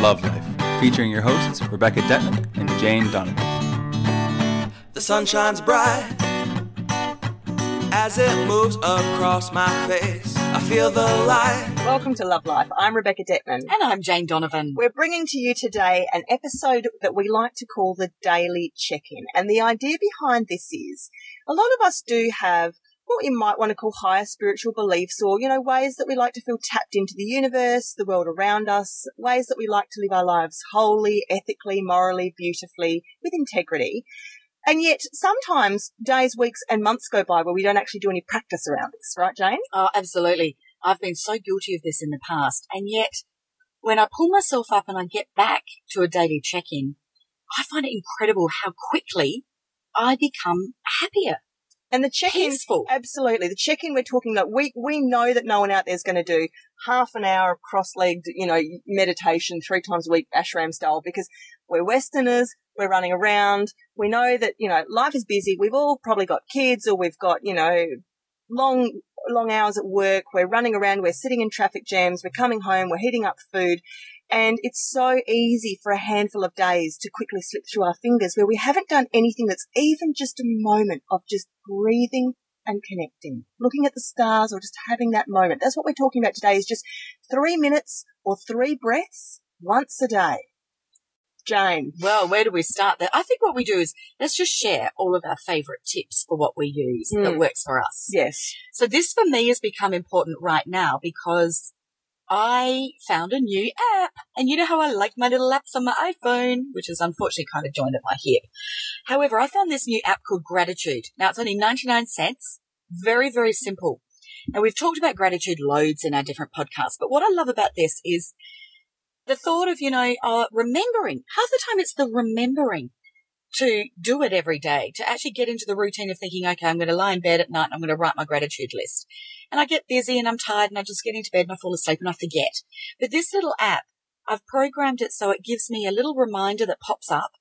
Love Life, featuring your hosts Rebecca Detman and Jane Donovan. The sun shines bright as it moves across my face. I feel the light. Welcome to Love Life. I'm Rebecca Detman. And I'm Jane Donovan. We're bringing to you today an episode that we like to call the Daily Check In. And the idea behind this is a lot of us do have what you might want to call higher spiritual beliefs or, you know, ways that we like to feel tapped into the universe, the world around us, ways that we like to live our lives wholly, ethically, morally, beautifully, with integrity. And yet sometimes days, weeks and months go by where we don't actually do any practice around this, right, Jane? Oh, absolutely. I've been so guilty of this in the past. And yet when I pull myself up and I get back to a daily check-in, I find it incredible how quickly I become happier. And the check-in, Peaceful. absolutely. The check-in we're talking about, we, we know that no one out there is going to do half an hour of cross-legged, you know, meditation three times a week, ashram style, because we're Westerners, we're running around. We know that, you know, life is busy. We've all probably got kids or we've got, you know, long, long hours at work. We're running around. We're sitting in traffic jams. We're coming home. We're heating up food. And it's so easy for a handful of days to quickly slip through our fingers where we haven't done anything that's even just a moment of just breathing and connecting, looking at the stars or just having that moment. That's what we're talking about today is just three minutes or three breaths once a day. Jane. Well, where do we start there? I think what we do is let's just share all of our favorite tips for what we use that Mm. works for us. Yes. So this for me has become important right now because I found a new app and you know how I like my little apps on my iPhone, which is unfortunately kind of joined at my hip. However, I found this new app called Gratitude. Now it's only 99 cents. Very, very simple. Now we've talked about gratitude loads in our different podcasts, but what I love about this is the thought of, you know, uh, remembering. Half the time it's the remembering to do it every day, to actually get into the routine of thinking, okay, I'm going to lie in bed at night and I'm going to write my gratitude list. And I get busy and I'm tired and I just get into bed and I fall asleep and I forget. But this little app, I've programmed it so it gives me a little reminder that pops up.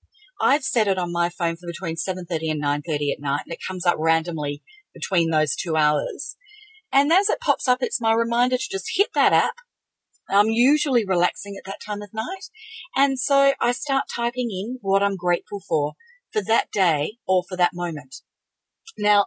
I've set it on my phone for between 7.30 and 9.30 at night and it comes up randomly between those two hours. And as it pops up, it's my reminder to just hit that app. I'm usually relaxing at that time of night. And so I start typing in what I'm grateful for for that day or for that moment. Now,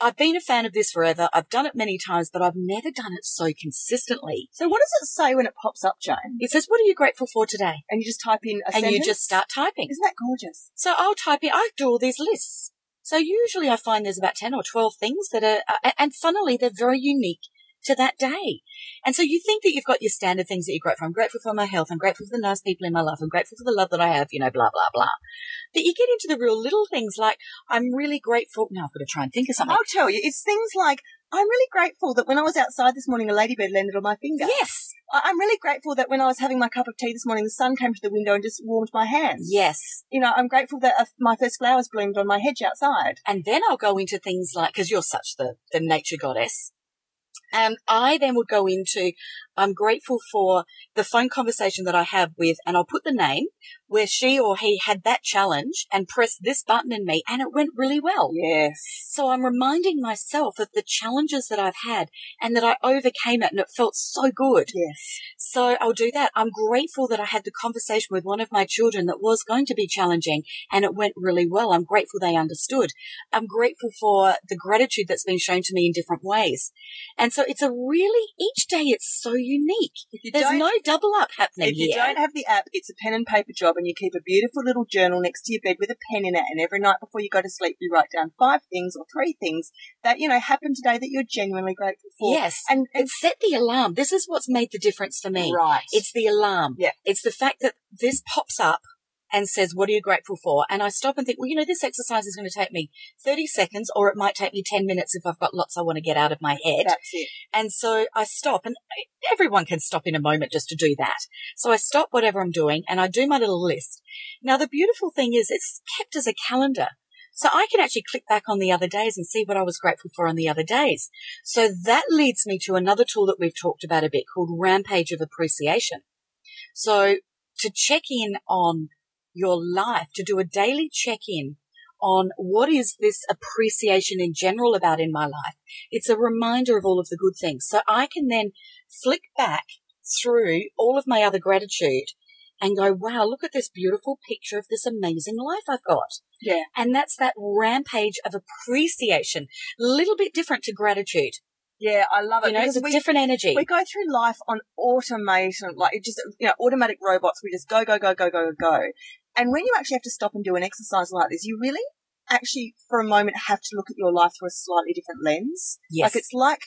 I've been a fan of this forever. I've done it many times, but I've never done it so consistently. So what does it say when it pops up, Jane? It says, what are you grateful for today? And you just type in a and you just start typing. Isn't that gorgeous? So I'll type in, I do all these lists. So usually I find there's about 10 or 12 things that are, and funnily, they're very unique to that day. And so you think that you've got your standard things that you're grateful for. I'm grateful for my health. I'm grateful for the nice people in my life. I'm grateful for the love that I have, you know, blah, blah, blah. But you get into the real little things like, I'm really grateful. Now I've got to try and think of something. I'll tell you, it's things like, I'm really grateful that when I was outside this morning, a ladybird landed on my finger. Yes. I'm really grateful that when I was having my cup of tea this morning, the sun came to the window and just warmed my hands. Yes. You know, I'm grateful that uh, my first flowers bloomed on my hedge outside. And then I'll go into things like, because you're such the, the nature goddess. And I then would go into, I'm grateful for the phone conversation that I have with, and I'll put the name where she or he had that challenge and pressed this button in me and it went really well. Yes. So I'm reminding myself of the challenges that I've had and that I overcame it and it felt so good. Yes. So I'll do that. I'm grateful that I had the conversation with one of my children that was going to be challenging and it went really well. I'm grateful they understood. I'm grateful for the gratitude that's been shown to me in different ways. And so it's a really, each day it's so unique. There's no double up happening if you here. don't have the app, it's a pen and paper job and you keep a beautiful little journal next to your bed with a pen in it and every night before you go to sleep you write down five things or three things that, you know, happened today that you're genuinely grateful for. yes. And, And set the alarm. This is what's made the difference for me. right. It's the alarm. Yeah. It's the fact that this pops up and says, what are you grateful for? And I stop and think, well, you know, this exercise is going to take me 30 seconds or it might take me 10 minutes if I've got lots I want to get out of my head. That's it. And so I stop and everyone can stop in a moment just to do that. So I stop whatever I'm doing and I do my little list. Now the beautiful thing is it's kept as a calendar. So I can actually click back on the other days and see what I was grateful for on the other days. So that leads me to another tool that we've talked about a bit called Rampage of Appreciation. So to check in on your life, to do a daily check in on what is this appreciation in general about in my life. It's a reminder of all of the good things. So I can then flick back through all of my other gratitude and go, wow, look at this beautiful picture of this amazing life I've got. Yeah. And that's that rampage of appreciation. A little bit different to gratitude. Yeah, I love it. You know, because it's a we, different energy. we go through life on automation, like it just, you know, automatic robots. We just go, go, go, go, go, go. And when you actually have to stop and do an exercise like this, you really actually, for a moment, have to look at your life through a slightly different lens. yes. Like it's like,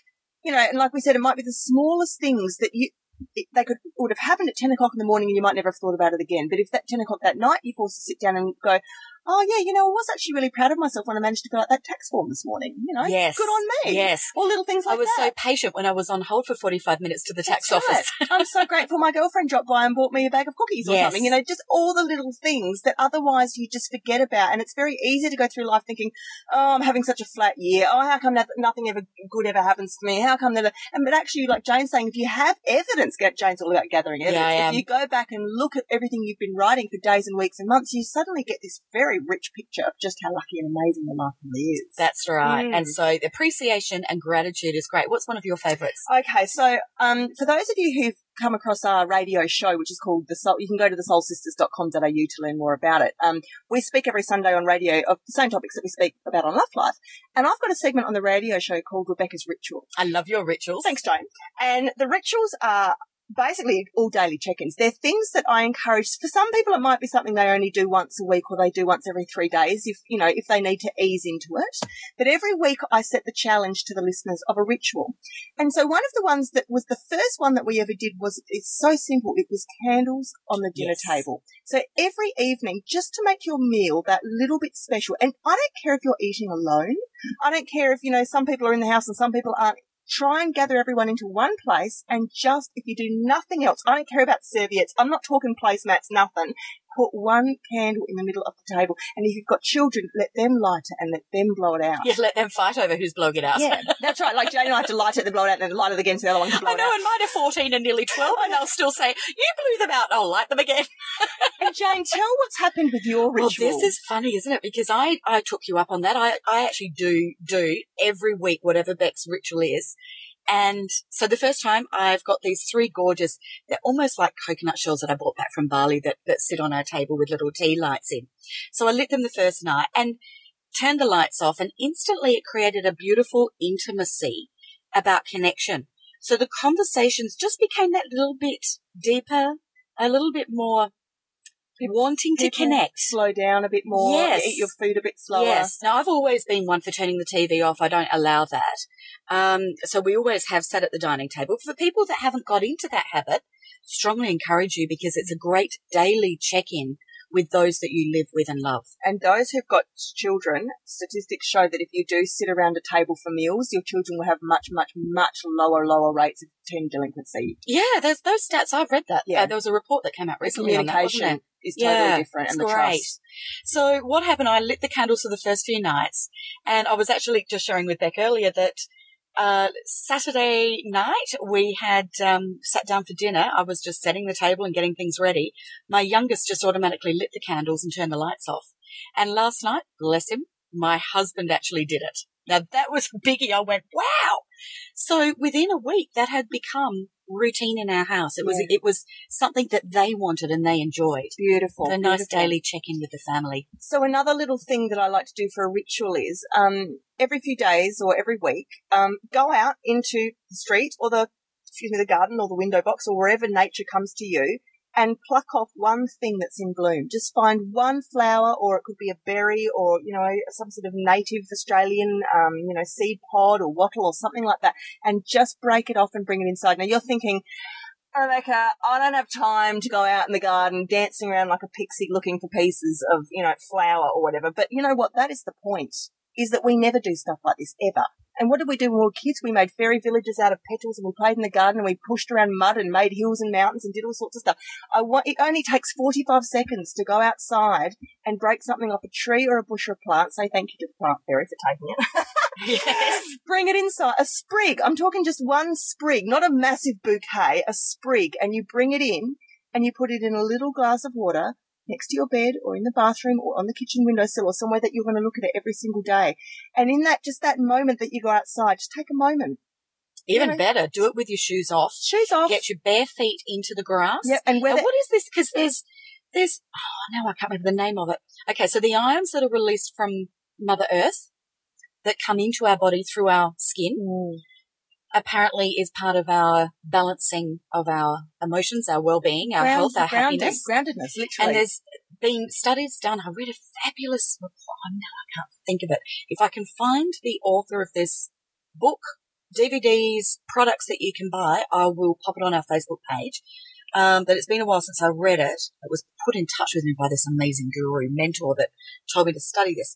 you know, and like we said, it might be the smallest things that you, it, they could, would have happened at 10 o'clock in the morning and you might never have thought about it again. But if that 10 o'clock that night, you're forced to sit down and go, oh yeah, you know, I was actually really proud of myself when I managed to fill out that tax form this morning. You know, Yes. good on me. Yes. Or little things like that. I was that. so patient when I was on hold for 45 minutes to the tax That's office. right. I'm so grateful my girlfriend dropped by and bought me a bag of cookies or something. You know, just all the little things that otherwise you just forget about. And it's very easy to go through life thinking, oh, I'm having such a flat year. Oh, how come noth- nothing ever good ever happens to me? How come that? And but actually, like Jane's saying, if you have evidence, get Jane's all about gathering evidence. Am. if you go back and look at everything you've been writing for days and weeks and months, you suddenly get this very rich picture of just how lucky and amazing the life really is. That's right. Mm. And so the appreciation and gratitude is great. What's one of your favorites? Okay, so um, for those of you who've come across our radio show, which is called the Soul, you can go to thesoulsisters.com.au to learn more about it. Um, we speak every Sunday on radio of the same topics that we speak about on Love Life. And I've got a segment on the radio show called Rebecca's Ritual. I love your rituals. Thanks, Jane. And the rituals are basically all daily check-ins. They're things that I encourage. For some people, it might be something they only do once a week or they do once every three days if, you know, if they need to ease into it. But every week I set the challenge to the listeners of a ritual. And so one of the ones that was the first one that we ever did was, it's so simple. It was candles on the dinner Yes. table. So every evening, just to make your meal that little bit special. And I don't care if you're eating alone. I don't care if, you know, some people are in the house and some people aren't try and gather everyone into one place and just, if you do nothing else, I don't care about serviettes. I'm not talking placemats, nothing. Put one candle in the middle of the table. And if you've got children, let them light it and let them blow it out. Yeah, let them fight over who's blowing it out. Yeah, that's right. Like Jane and I have to light it, then blow it out, and then light it again, so the other one can blow I know, and mine are 14 and nearly 12, and they'll still say, You blew them out. I'll light them again. And Jane, tell what's happened with your ritual. Well, this is funny, isn't it? Because I, I took you up on that. I, I actually do do every week whatever Beck's ritual is. And so the first time I've got these three gorgeous, they're almost like coconut shells that I bought back from Bali that, that sit on our table with little tea lights in. So I lit them the first night and turned the lights off and instantly it created a beautiful intimacy about connection. So the conversations just became that little bit deeper, a little bit more wanting to connect. slow down a bit more, Yes. eat your food a bit slower. Yes. Now I've always been one for turning the TV off. I don't allow that. Um, so we always have sat at the dining table. For people that haven't got into that habit, strongly encourage you because it's a great daily check-in with those that you live with and love. And those who've got children, statistics show that if you do sit around a table for meals, your children will have much, much, much lower, lower rates of teen delinquency. Yeah, there's those stats. I've read that. Yeah. Uh, there was a report that came out recently on that, wasn't communication it? Is totally Yeah, different and the great. trust. So what happened? I lit the candles for the first few nights, and I was actually just sharing with Beck earlier that uh, Saturday night we had um, sat down for dinner. I was just setting the table and getting things ready. My youngest just automatically lit the candles and turned the lights off. And last night, bless him, my husband actually did it. Now that was biggie. I went, wow. So within a week, that had become routine in our house. It was Yeah. it was something that they wanted and they enjoyed. Beautiful. A nice beautiful. daily check in with the family. So another little thing that I like to do for a ritual is um, every few days or every week, um, go out into the street or the excuse me the garden or the window box or wherever nature comes to you and pluck off one thing that's in bloom. Just find one flower or it could be a berry or, you know, some sort of native Australian, um, you know, seed pod or wattle or something like that and just break it off and bring it inside. Now you're thinking, Rebecca, I don't have time to go out in the garden dancing around like a pixie looking for pieces of, you know, flower or whatever. But you know what? That is the point, is that we never do stuff like this ever. And what did we do when we were kids? We made fairy villages out of petals and we played in the garden and we pushed around mud and made hills and mountains and did all sorts of stuff. I want, it only takes 45 seconds to go outside and break something off a tree or a bush or a plant. Say thank you to the plant fairy for taking it. Yes. Bring it inside. A sprig. I'm talking just one sprig, not a massive bouquet, a sprig. And you bring it in and you put it in a little glass of water next to your bed or in the bathroom or on the kitchen windowsill or somewhere that you're going to look at it every single day. And in that, just that moment that you go outside, just take a moment Even you know, better, do it with your shoes off. shoes off. Get your bare feet into the grass. Yep, and And whether what is this? Because there's, there's, oh, now I can't remember the name of it. Okay, so the ions that are released from Mother Earth that come into our body through our skin Mm. Apparently is part of our balancing of our emotions, our well-being, our Ground- health, our grounded- happiness. groundedness, literally. And there's been studies done. I read a fabulous report. Oh, now I can't think of it. If I can find the author of this book, DVDs, products that you can buy, I will pop it on our Facebook page. Um, but it's been a while since I read it. It was put in touch with me by this amazing guru mentor that told me to study this.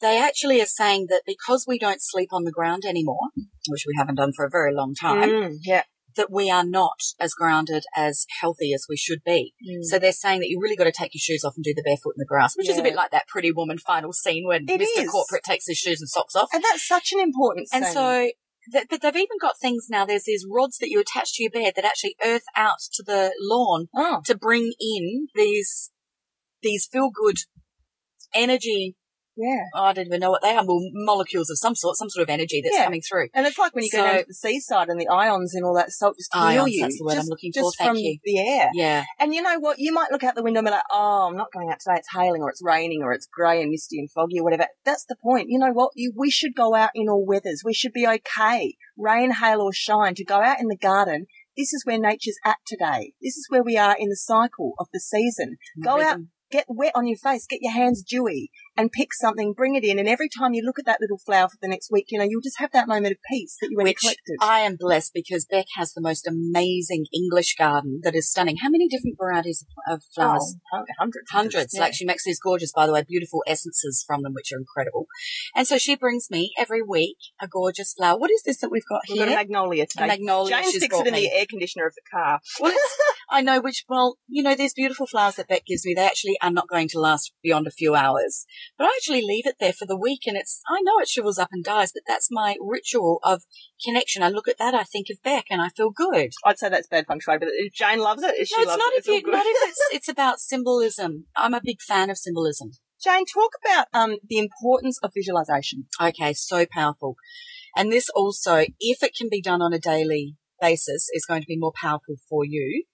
They actually are saying that because we don't sleep on the ground anymore, which we haven't done for a very long time, Mm, yeah. that we are not as grounded, as healthy as we should be. Mm. So they're saying that you really got to take your shoes off and do the barefoot in the grass, which is a bit like that Pretty Woman final scene when It Mr. is. Corporate takes his shoes and socks off. And that's such an important And so, th- but they've even got things now. There's these rods that you attach to your bed that actually earth out to the lawn oh, to bring in these these feel good energy. Yeah. oh, I don't even know what they are. Well, molecules of some sort, some sort of energy that's Yeah. coming through. And it's like when you go So- down to the seaside and the ions and all that salt just heal Ions, you. that's the word I'm just, looking for, thank from you. the air. Yeah. And you know what? You might look out the window and be like, oh, I'm not going out today. It's hailing or it's raining or it's grey and misty and foggy or whatever. That's the point. You know what? You, we should go out in all weathers. We should be okay. Rain, hail or shine to go out in the garden. This is where nature's at today. This is where we are in the cycle of the season. Go out, get wet on your face, get your hands dewy and pick something, bring it in. And every time you look at that little flower for the next week, you know, you'll just have that moment of peace that you went which collected. I am blessed because Beck has the most amazing English garden that is stunning. How many different varieties of flowers? Oh, hundreds. Hundreds. Yeah. Like she makes these gorgeous, by the way, beautiful essences from them, which are incredible. And so she brings me every week a gorgeous flower. What is this that we've got We've here? got a magnolia today. A magnolia Jane sticks it in me. the air conditioner of the car. Well, it's, I know which, well, you know, these beautiful flowers that Beck gives me, they actually are not going to last beyond a few hours. But I actually leave it there for the week and it's, I know it shrivels up and dies, but that's my ritual of connection. I look at that, I think of Beck and I feel good. I'd say that's bad feng shui, but if Jane loves it, if she no, it's loves not it, if all you, good. not if it's, it's about symbolism. I'm a big fan of symbolism. Jane, talk about um, the importance of visualization. Okay, so powerful. And this also, if it can be done on a daily basis, is going to be more powerful for you.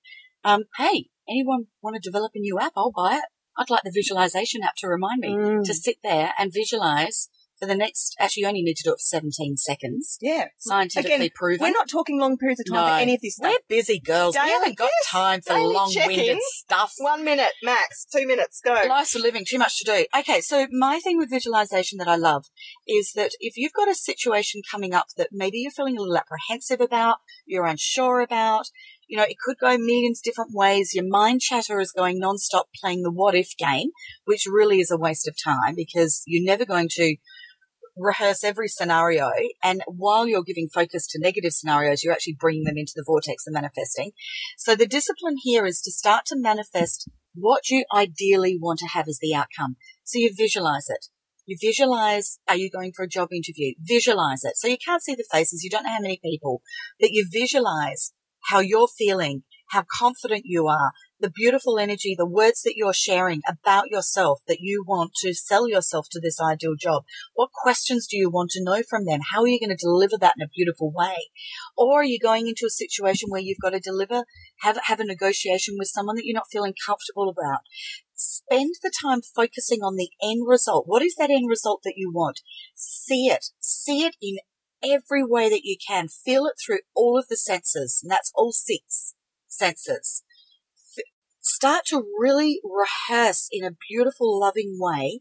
Um, hey, anyone want to develop a new app? I'll buy it. I'd like the visualization app to remind me Mm. to sit there and visualize for the next, actually you only need to do it for 17 seconds. Yeah. Scientifically Again, proven. We're not talking long periods of time No. for any of this stuff. We're busy girls. we haven't got yes, time for long-winded stuff. One minute max, two minutes, go. Life's for living, too much to do. Okay, so my thing with visualization that I love is that if you've got a situation coming up that maybe you're feeling a little apprehensive about, you're unsure about, you know, it could go millions different ways. Your mind chatter is going nonstop playing the what if game, which really is a waste of time because you're never going to rehearse every scenario. And while you're giving focus to negative scenarios, you're actually bringing them into the vortex and manifesting. So the discipline here is to start to manifest what you ideally want to have as the outcome. So you visualize it. You visualize, are you going for a job interview? Visualize it. So you can't see the faces. You don't know how many people, but you visualize how you're feeling, how confident you are, the beautiful energy, the words that you're sharing about yourself that you want to sell yourself to this ideal job. What questions do you want to know from them? How are you going to deliver that in a beautiful way? Or are you going into a situation where you've got to deliver, have, have a negotiation with someone that you're not feeling comfortable about? Spend the time focusing on the end result. What is that end result that you want? See it. See it in every way that you can. Feel it through all of the senses, and that's all six senses. F- Start to really rehearse in a beautiful, loving way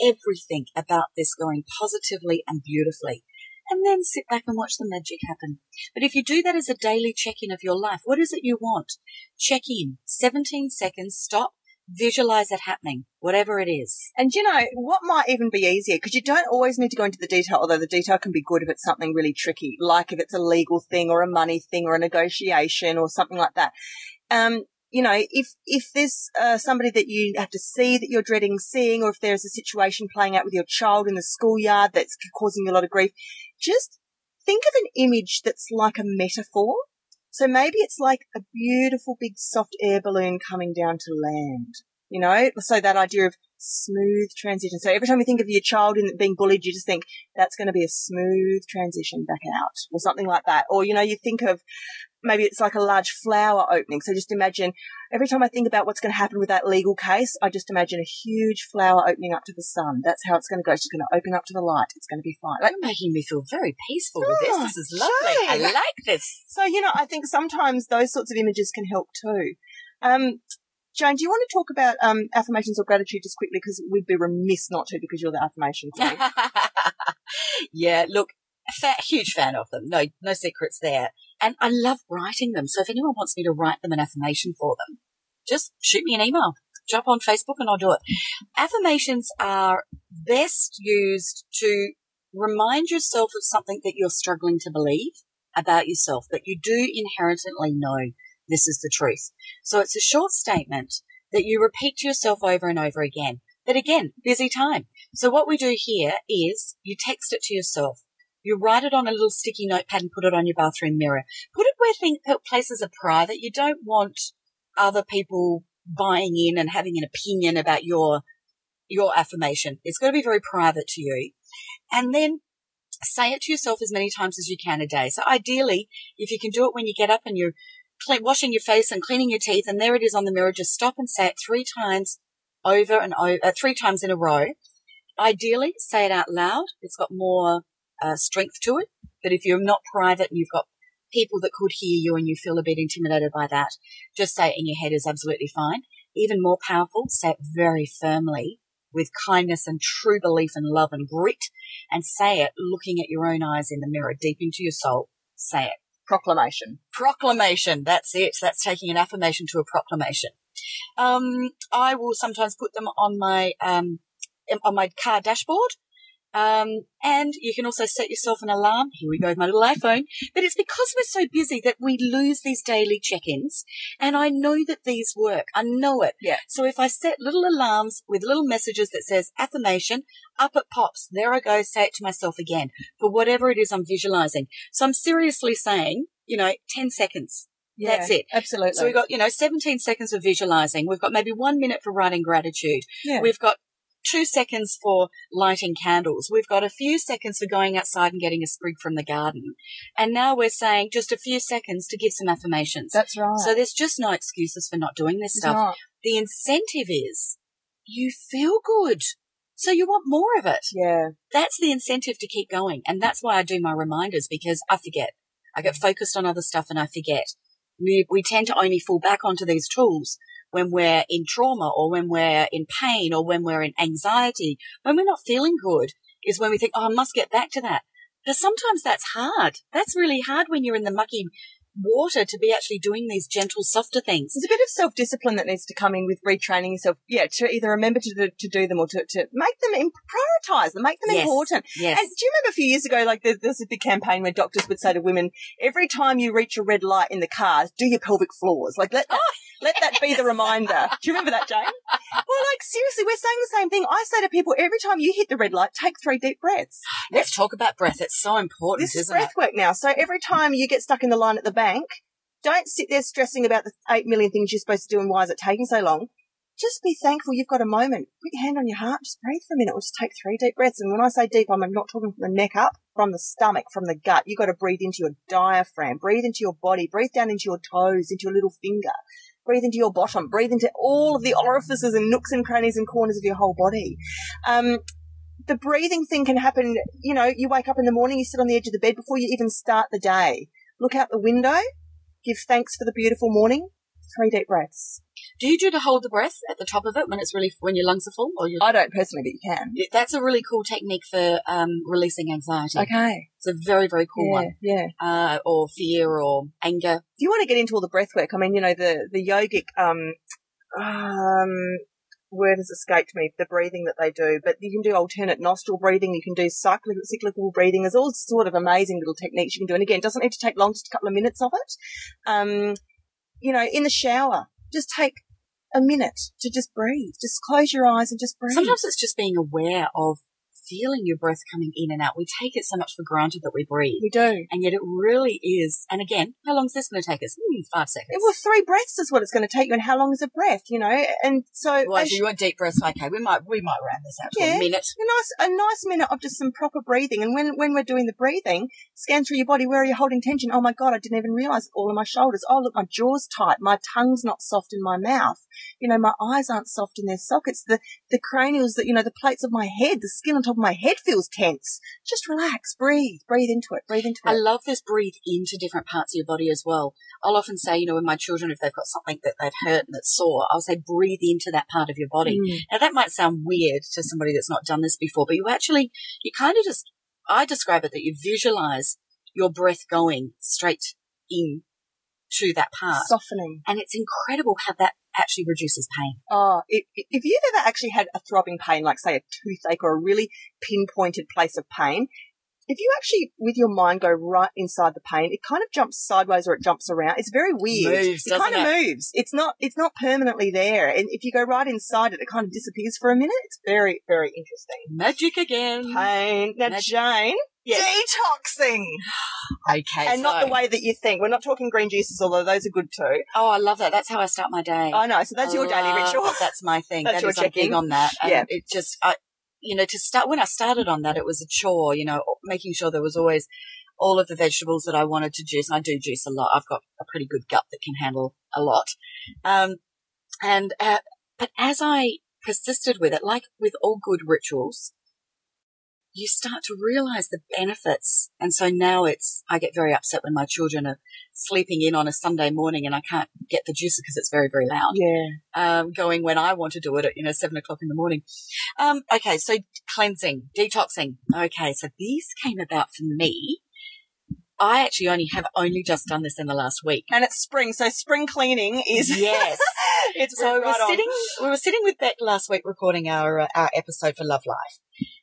everything about this going positively and beautifully. And then sit back and watch the magic happen. But if you do that as a daily check in of your life, what is it you want? Check in. 17 seconds, stop, visualize it happening, whatever it is. And you know, what might even be easier, because you don't always need to go into the detail, although the detail can be good if it's something really tricky, like if it's a legal thing or a money thing or a negotiation or something like that. Um, you know, if, if there's uh, somebody that you have to see that you're dreading seeing, or if there's a situation playing out with your child in the schoolyard that's causing you a lot of grief, just think of an image that's like a metaphor. So maybe it's like a beautiful big soft air balloon coming down to land. You know, so that idea of smooth transition. So every time you think of your child in, being bullied, you just think that's going to be a smooth transition back out or something like that. Or, you know, you think of maybe it's like a large flower opening. So just imagine every time I think about what's going to happen with that legal case, I just imagine a huge flower opening up to the sun. That's how it's going to go. It's just going to open up to the light. It's going to be fine. Like, You're making me feel very peaceful with Oh, this. This is lovely. I like this. so, you know, I think sometimes those sorts of images can help too. Um, Jane, do you want to talk about um, affirmations or gratitude just quickly? Because we'd be remiss not to because you're the affirmation queen. yeah, look, fa- huge fan of them. No, no secrets there. And I love writing them. So if anyone wants me to write them an affirmation for them, just shoot me an email. Jump on Facebook and I'll do it. Affirmations are best used to remind yourself of something that you're struggling to believe about yourself, but you do inherently know this is the truth. So it's a short statement that you repeat to yourself over and over again. But again, busy time. So what we do here is you text it to yourself. You write it on a little sticky notepad and put it on your bathroom mirror. Put it where thing, places are private. You don't want other people buying in and having an opinion about your your affirmation. It's got to be very private to you. And then say it to yourself as many times as you can a day. So ideally, if you can do it when you get up and you're clean, washing your face and cleaning your teeth, and there it is on the mirror, just stop and say it three times over and over, uh, three times in a row. Ideally, say it out loud. It's got more uh, strength to it. But if you're not private and you've got people that could hear you and you feel a bit intimidated by that, just say it in your head is absolutely fine. Even more powerful, say it very firmly with kindness and true belief and love and grit and say it looking at your own eyes in the mirror, deep into your soul. Say it. Proclamation. Proclamation. That's it. That's taking an affirmation to a proclamation. Um, I will sometimes put them on my, um, on my car dashboard. Um, and you can also set yourself an alarm. Here we go with my little iPhone. But it's because we're so busy that we lose these daily check-ins. And I know that these work. I know it. Yeah. So if I set little alarms with little messages that says affirmation, up it pops. There I go. Say it to myself again for whatever it is I'm visualizing. So I'm seriously saying, you know, 10 seconds. Yeah, That's it. Absolutely. So we've got, you know, 17 seconds of visualizing. We've got maybe one minute for writing gratitude. yeah. We've got two seconds for lighting candles. We've got a few seconds for going outside and getting a sprig from the garden. And now we're saying just a few seconds to give some affirmations. That's right. So there's just no excuses for not doing this stuff. not. The incentive is you feel good. So you want more of it. Yeah. That's the incentive to keep going. And that's why I do my reminders because I forget. I get focused on other stuff and I forget. We, we tend to only fall back onto these tools when we're in trauma or when we're in pain or when we're in anxiety. When we're not feeling good is when we think, oh, I must get back to that. But sometimes that's hard. That's really hard when you're in the mucky water to be actually doing these gentle, softer things. There's a bit of self discipline that needs to come in with retraining yourself. Yeah, to either remember to do, to do them or to, to make them in, prioritize them, make them Yes. important. Yes. And do you remember a few years ago, like there, there's a big campaign where doctors would say to women, every time you reach a red light in the car, do your pelvic floors. Like let that, let that be the reminder. Do you remember that, Jane? Well, like seriously, we're saying the same thing. I say to people, every time you hit the red light, take three deep breaths. Let's talk about breath. It's so important, This is isn't it? breath work now. So every time you get stuck in the line at the bank, don't sit there stressing about the eight million things you're supposed to do and why is it taking so long. Just be thankful you've got a moment. Put your hand on your heart, just breathe for a minute, or just take three deep breaths. And when I say deep, I'm not talking from the neck up, from the stomach, from the gut. You've got to breathe into your diaphragm, breathe into your body, breathe down into your toes, into your little finger, breathe into your bottom, breathe into all of the orifices and nooks and crannies and corners of your whole body. Um, the breathing thing can happen, you know, you wake up in the morning, you sit on the edge of the bed before you even start the day. Look out the window, give thanks for the beautiful morning, three deep breaths. Do you do to hold the breath at the top of it when it's really when your lungs are full, or you? I don't personally, but you can. That's a really cool technique for um, releasing anxiety. Okay. It's a very very cool Yeah, one. yeah. Uh, or fear or anger. If you want to get into all the breath work, I mean, you know, the, the yogic, um, um, word has escaped me, the breathing that they do, but you can do alternate nostril breathing, you can do cyclical, cyclical breathing. There's all sort of amazing little techniques you can do. And again, it doesn't need to take long, just a couple of minutes of it. Um, you know, in the shower, just take a minute to just breathe. Just close your eyes and just breathe. Sometimes it's just being aware of feeling your breath coming in and out. We take it so much for granted that we breathe. we do. And yet it really is. And again, how long is this going to take us? Hmm, five seconds. Well, three breaths is what it's going to take you, and how long is a breath? You know, and so well, if you want deep breaths, okay, we might we might round this out to Yeah. a minute. a nice a nice minute of just some proper breathing. And when when we're doing the breathing, scan through your body. Where are you holding tension? Oh my god, I didn't even realize all of my shoulders. Oh look, my jaw's tight. My tongue's not soft in my mouth. You know, my eyes aren't soft in their sockets. The the cranials, that you know, the plates of my head, the skin on top my head feels tense. Just relax, breathe, breathe into it, breathe into it. I love this breathe into different parts of your body as well. I'll often say, you know, when my children, if they've got something that they've hurt and that's sore, I'll say breathe into that part of your body. Mm. Now that might sound weird to somebody that's not done this before, but you actually, you kind of just, I describe it that you visualize your breath going straight in to that part. Softening. And it's incredible how that actually reduces pain. Oh, if, if you've ever actually had a throbbing pain, like say a toothache or a really pinpointed place of pain, if you actually, with your mind, go right inside the pain, it kind of jumps sideways or it jumps around. It's very weird. Moves, it kind of doesn't moves. It's not, it's not permanently there. And if you go right inside it, it kind of disappears for a minute. It's very, very interesting. Magic again. Pain. Now. Jane, Yes. detoxing. Okay. and not the way that you think. We're not talking green juices, although those are good too. Oh, I love that. That's how I start my day. I know. So that's I your daily ritual. That's my thing. That's That your is, I'm big on that. And Yeah. it just, I, you know, to start, when I started on that, it was a chore, you know, making sure there was always all of the vegetables that I wanted to juice. And I do juice a lot. I've got a pretty good gut that can handle a lot. Um, and, uh, but as I persisted with it, like with all good rituals, you start to realize the benefits. And so now it's, I get very upset when my children are sleeping in on a Sunday morning and I can't get the juicer because it's very, very loud. Yeah. Um, going when I want to do it at, you know, seven o'clock in the morning. Um, okay. So cleansing, detoxing. Okay. So these came about for me. I actually only have only just done this in the last week. And it's spring, so spring cleaning is Yes. it's So we right were on. sitting, we were sitting with Beck last week recording our, uh, our episode for Love Life.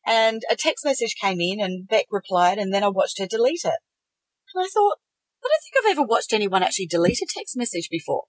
And a text message came in and Beck replied and then I watched her delete it. And I thought, I don't think I've ever watched anyone actually delete a text message before.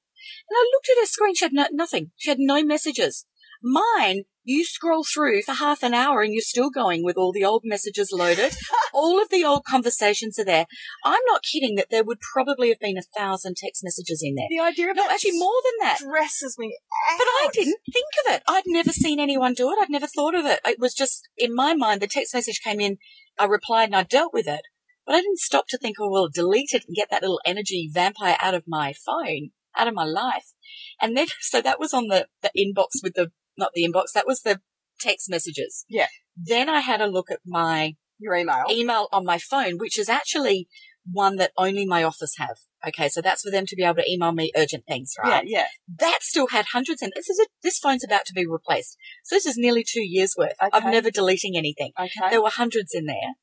And I looked at her screen, she had no, nothing. She had no messages. Mine, you scroll through for half an hour and you're still going with all the old messages loaded. all of the old conversations are there. I'm not kidding that there would probably have been a thousand text messages in there. the idea of No, actually more than that. stresses me out. But I didn't think of it. I'd never seen anyone do it. I'd never thought of it. It was just in my mind. The text message came in. I replied and I dealt with it. But I didn't stop to think, oh, well, delete it and get that little energy vampire out of my phone, out of my life. And then, so that was on the, the inbox with the, not the inbox, that was the text messages. Yeah. Then I had a look at my your email. email on my phone, which is actually one that only my office have. Okay. So that's for them to be able to email me urgent things, Yeah, right? yeah. that still had hundreds and this is a, this phone's about to be replaced. So this is nearly two years worth. Okay. I'm never deleting anything. Okay. There were hundreds in there.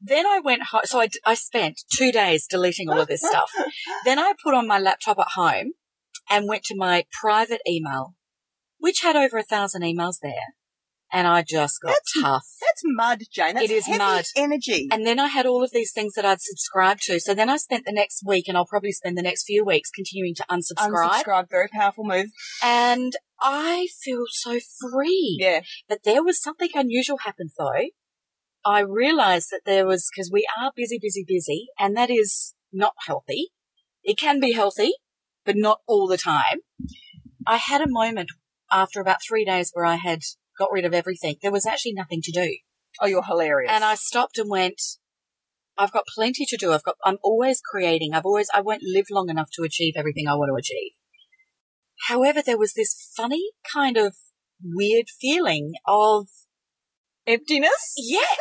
Then I went home. So I spent two days deleting all of this stuff. then I put on my laptop at home and went to my private email, which had over a thousand emails there. And I just got That's- tough. That's mud, Jane. That's It is mud. energy. And then I had all of these things that I'd subscribed to. So then I spent the next week and I'll probably spend the next few weeks continuing to unsubscribe. Unsubscribe, very powerful move. And I feel so free. Yeah. But there was something unusual happened though. I realized that there was, because we are busy, busy, busy, and that is not healthy. It can be healthy, but not all the time. I had a moment after about three days where I had got rid of everything. There was actually nothing to do. Oh, you're hilarious. And I stopped and went, I've got plenty to do. I've got, I'm always creating. I've always, I won't live long enough to achieve everything I want to achieve. However, there was this funny kind of weird feeling of, emptiness. yes,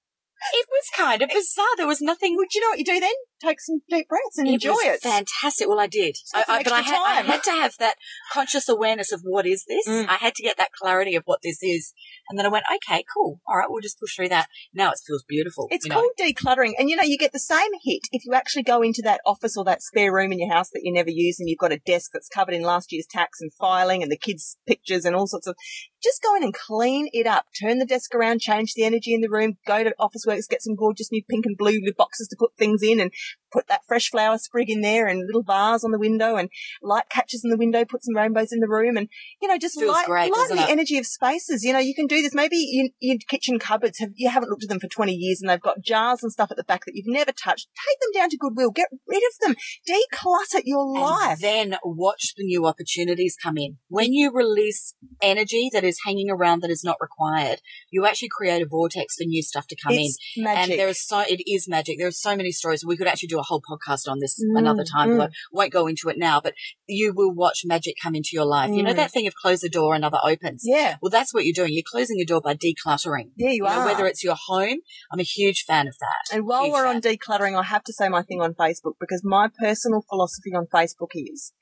it was kind of bizarre. There was nothing. Would you know what you do then? Take some deep breaths and It enjoy was it. fantastic. Well, I did. I, I, but I had, I had to have that conscious awareness of what is this. Mm. I had to get that clarity of what this is. And then I went, okay, cool. All right, we'll just push through that. Now it feels beautiful. It's you know. called decluttering. And you know, you get the same hit if you actually go into that office or that spare room in your house that you never use and you've got a desk that's covered in last year's tax and filing and the kids' pictures and all sorts of, just go in and clean it up. Turn the desk around, change the energy in the room, go to Officeworks, get some gorgeous new pink and blue boxes to put things in and put that fresh flower sprig in there and little vase on the window and light catches in the window, put some rainbows in the room and, you know, just Feels light, great, lighten the it? energy of spaces. You know, you can do this. Maybe in, your kitchen cupboards have, you haven't looked at them for 20 years and they've got jars and stuff at the back that you've never touched. Take them down to Goodwill. Get rid of them. Declutter your life. And then watch the new opportunities come in. When you release energy that is hanging around that is not required, you actually create a vortex for new stuff to come it's in. magic. And there is so, it is magic. There are so many stories. We could actually do a whole podcast on this Mm, another time, mm. but I won't go into it now, but you will watch magic come into your life. You know Mm. that thing of close the door, another opens. yeah. Well, that's what you're doing. You're closing the door by decluttering. Yeah, you, You know, are. whether it's your home, I'm a huge fan of that. And while Huge we're fan. on decluttering, I have to say my thing on Facebook because my personal philosophy on Facebook is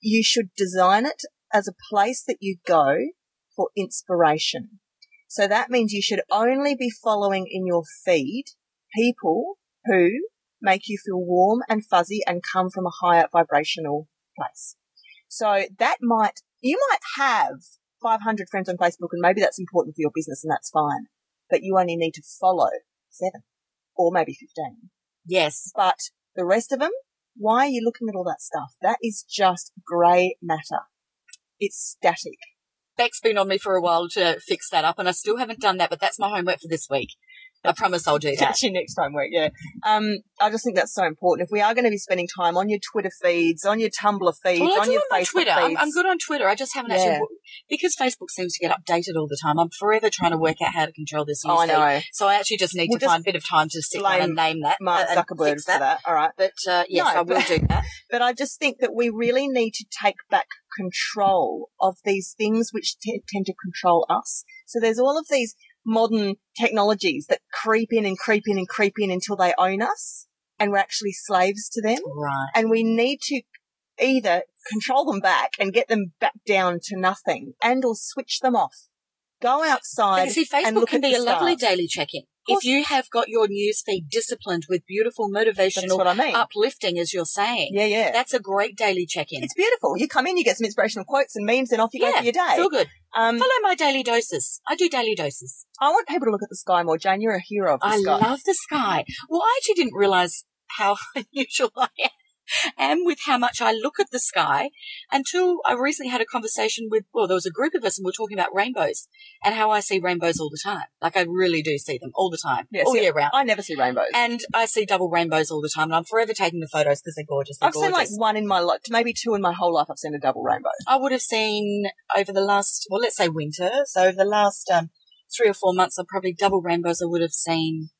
you should design it as a place that you go for inspiration. So that means you should only be following in your feed people who make you feel warm and fuzzy and come from a higher vibrational place. So that might, you might have 500 friends on Facebook and maybe that's important for your business and that's fine, but you only need to follow seven or maybe 15. Yes. But the rest of them, why are you looking at all that stuff? That is just grey matter. It's static. Beck's been on me for a while to fix that up, and I still haven't done that, but that's my homework for this week. I promise I'll do that. Catch you next time week, yeah. Um, I just think that's so important. If we are going to be spending time on your Twitter feeds, on your Tumblr feeds, Well, on your on Facebook Twitter. feeds. I'm, I'm good on Twitter. I just haven't Yeah. actually because Facebook seems to get updated all the time. I'm forever trying to work out how to control this. Oh, I know. So I actually just need We'll to just find a bit of time to sit down and name that. Mark Zuckerberg fix for that. All right. But uh, yes, No, I will but- do that. But I just think that we really need to take back control of these things which t- tend to control us. So there's all of these modern technologies that creep in and creep in and creep in until they own us and we're actually slaves to them. Right. And we need to either control them back and get them back down to nothing and or switch them off. Go outside But see, and Facebook look can at be a lovely daily check-in. If you have got your news feed disciplined with beautiful, motivational, what I mean. uplifting, as you're saying, yeah, yeah. that's a great daily check-in. it's beautiful. You come in, you get some inspirational quotes and memes, and off you go for your day. feel good. Um, Follow my daily doses. I do daily doses. I want people to look at the sky more. Jane, you're a hero of the I sky. love the sky. Well, I actually didn't realize how unusual I am with how much I look at the sky until I recently had a conversation with, well, there was a group of us and we are talking about rainbows and how I see rainbows all the time. Like I really do see them all the time, Yeah, all year round. I never see rainbows. And I see double rainbows all the time and I'm forever taking the photos because they're gorgeous. They're I've seen like one in my life, maybe two in my whole life. I've seen a double rainbow. I would have seen over the last, well, let's say winter. So over the last um, three or four months, I probably double rainbows I would have seen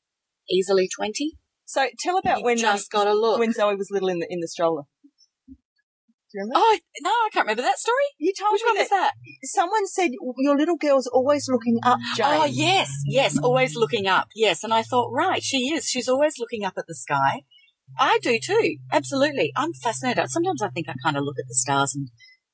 easily 20. So tell about You when um, just got to look. when Zoe was little in the in the stroller. Do you remember? Oh no, I can't remember that story. you told Which me one was that, that? someone said your little girl's always looking up, Jane. Oh yes, yes, always looking up. Yes, and I thought, right, she is. She's always looking up at the sky. I do too. Absolutely. I'm fascinated. Sometimes I think I kind of look at the stars and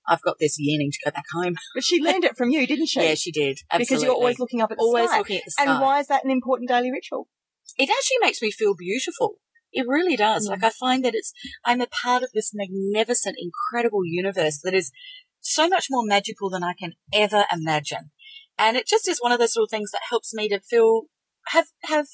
I've got this yearning to go back home. But she learned it from you, didn't she? Yeah, she did. Absolutely. Because you're always looking up at the always sky. looking at the sky. And why is that an important daily ritual? It actually makes me feel beautiful. It really does. Mm. Like I find that it's, I'm a part of this magnificent, incredible universe that is so much more magical than I can ever imagine. And it just is one of those little things that helps me to feel, have, have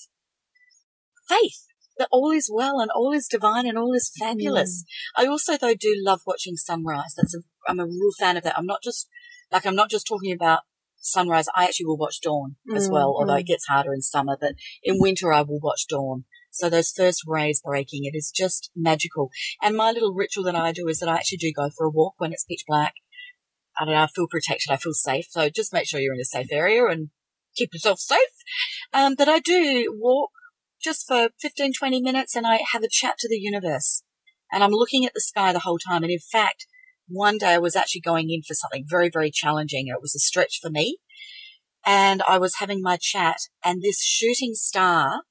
faith that all is well and all is divine and all is fabulous. I also though do love watching sunrise. That's a, I'm a real fan of that. I'm not just, like I'm not just talking about sunrise. I actually will watch dawn as Mm, well, although mm. it gets harder in summer, but in winter I will watch dawn. So those first rays breaking, it is just magical. And my little ritual that I do is that I actually do go for a walk when it's pitch black. I don't know, I feel protected, I feel safe. So just make sure you're in a safe area and keep yourself safe. Um, but I do walk just for 15, 20 minutes and I have a chat to the universe. And I'm looking at the sky the whole time. And in fact, one day I was actually going in for something very, very challenging. It was a stretch for me. And I was having my chat and this shooting star,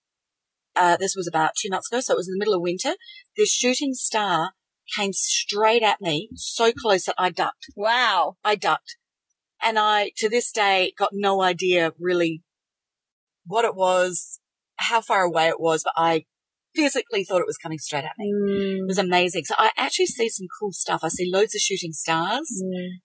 uh, this was about two months ago. So it was in the middle of winter. This shooting star came straight at me so close that I ducked. Wow. I ducked. And I, to this day, got no idea really what it was, how far away it was, but I physically thought it was coming straight at me. It Mm. was amazing. So I actually see some cool stuff. I see loads of shooting stars.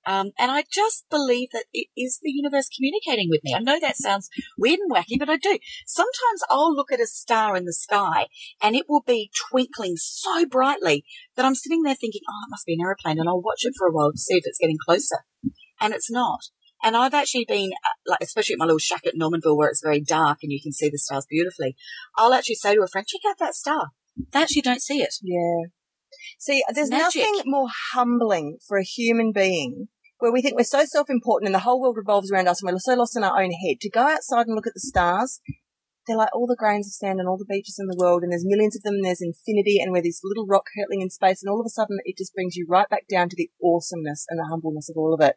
Um, and I just believe that it is the universe communicating with me. I know that sounds weird and wacky, but I do. Sometimes I'll look at a star in the sky and it will be twinkling so brightly that I'm sitting there thinking, oh, it must be an aeroplane. And I'll watch it for a while to see if it's getting closer. And it's not. And I've actually been, uh, like, especially at my little shack at Normanville where it's very dark and you can see the stars beautifully. I'll actually say to a friend, check out that star. They actually don't see it. Yeah. See, there's magic. nothing more humbling for a human being where we think we're so self-important and the whole world revolves around us and we're so lost in our own head to go outside and look at the stars. They're like all the grains of sand and all the beaches in the world and there's millions of them and there's infinity and we're this little rock hurtling in space and all of a sudden it just brings you right back down to the awesomeness and the humbleness of all of it.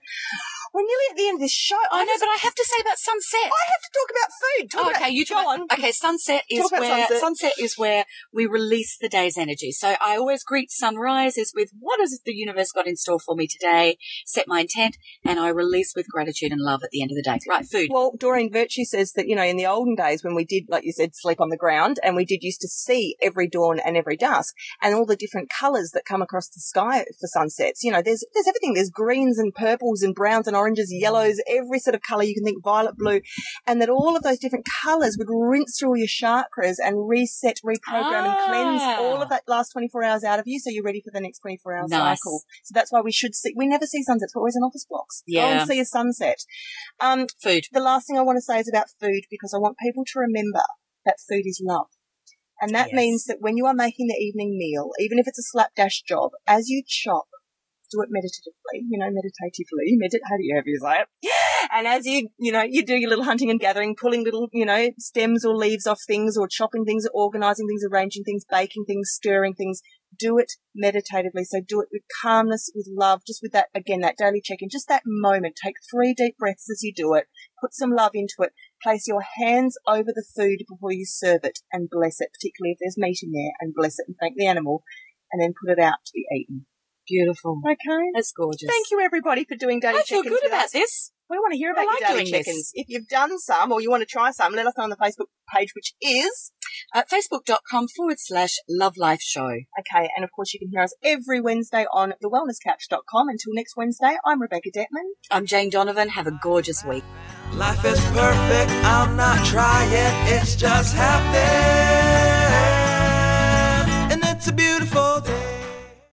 We're nearly at the end of this show. I know, just- but I have to say about sunset. I have to talk about food. Talk Oh, about- okay, you go on. Okay, sunset is where sunset. sunset. is where we release the day's energy. So I always greet sunrises with what has the universe got in store for me today? Set my intent, and I release with gratitude and love at the end of the day. Right, food. Well, Doreen Virtue says that, you know, in the olden days when we did, like you said, sleep on the ground and we did used to see every dawn and every dusk and all the different colours that come across the sky for sunsets. You know, there's, there's everything. There's greens and purples and browns and oranges, yellows, every sort of colour you can think, violet, blue. And that all of those different colours would rinse through all your chakras and reset, reprogram and cleanse Ah. all of that last 24 hours out of you so you're ready for the next 24 hour Nice. cycle. So that's why we should see, we never see sunsets. We're always in office blocks. Yeah. Go and see a sunset. Um, food. the last thing I want to say is about food because I want people to remember that food is love. And that Yes. means that when you are making the evening meal, even if it's a slapdash job, as you chop, do it meditatively, you know, meditatively, medit, how do you, how do you? And as you, you know, you do your little hunting and gathering, pulling little, you know, stems or leaves off things or chopping things, or organizing things, arranging things, baking things, stirring things, do it meditatively. So do it with calmness, with love, just with that, again, that daily check-in, just that moment. Take three deep breaths as you do it. Put some love into it. Place your hands over the food before you serve it and bless it, particularly if there's meat in there and bless it and thank the animal and then put it out to be eaten. Beautiful. Okay. That's gorgeous. Thank you everybody for doing daily I feel check-ins good with about us. this. We want to hear I about like your daily doing this. check-ins. If you've done some or you want to try some, let us know on the Facebook page, which is At facebook.com forward slash love life show. okay. And of course, you can hear us every Wednesday on thewellnesscouch.com. Until next Wednesday, I'm Rebecca Dettman. I'm Jane Donovan. Have a gorgeous week. Life is perfect, I'm not trying, it's just happening. And it's a beautiful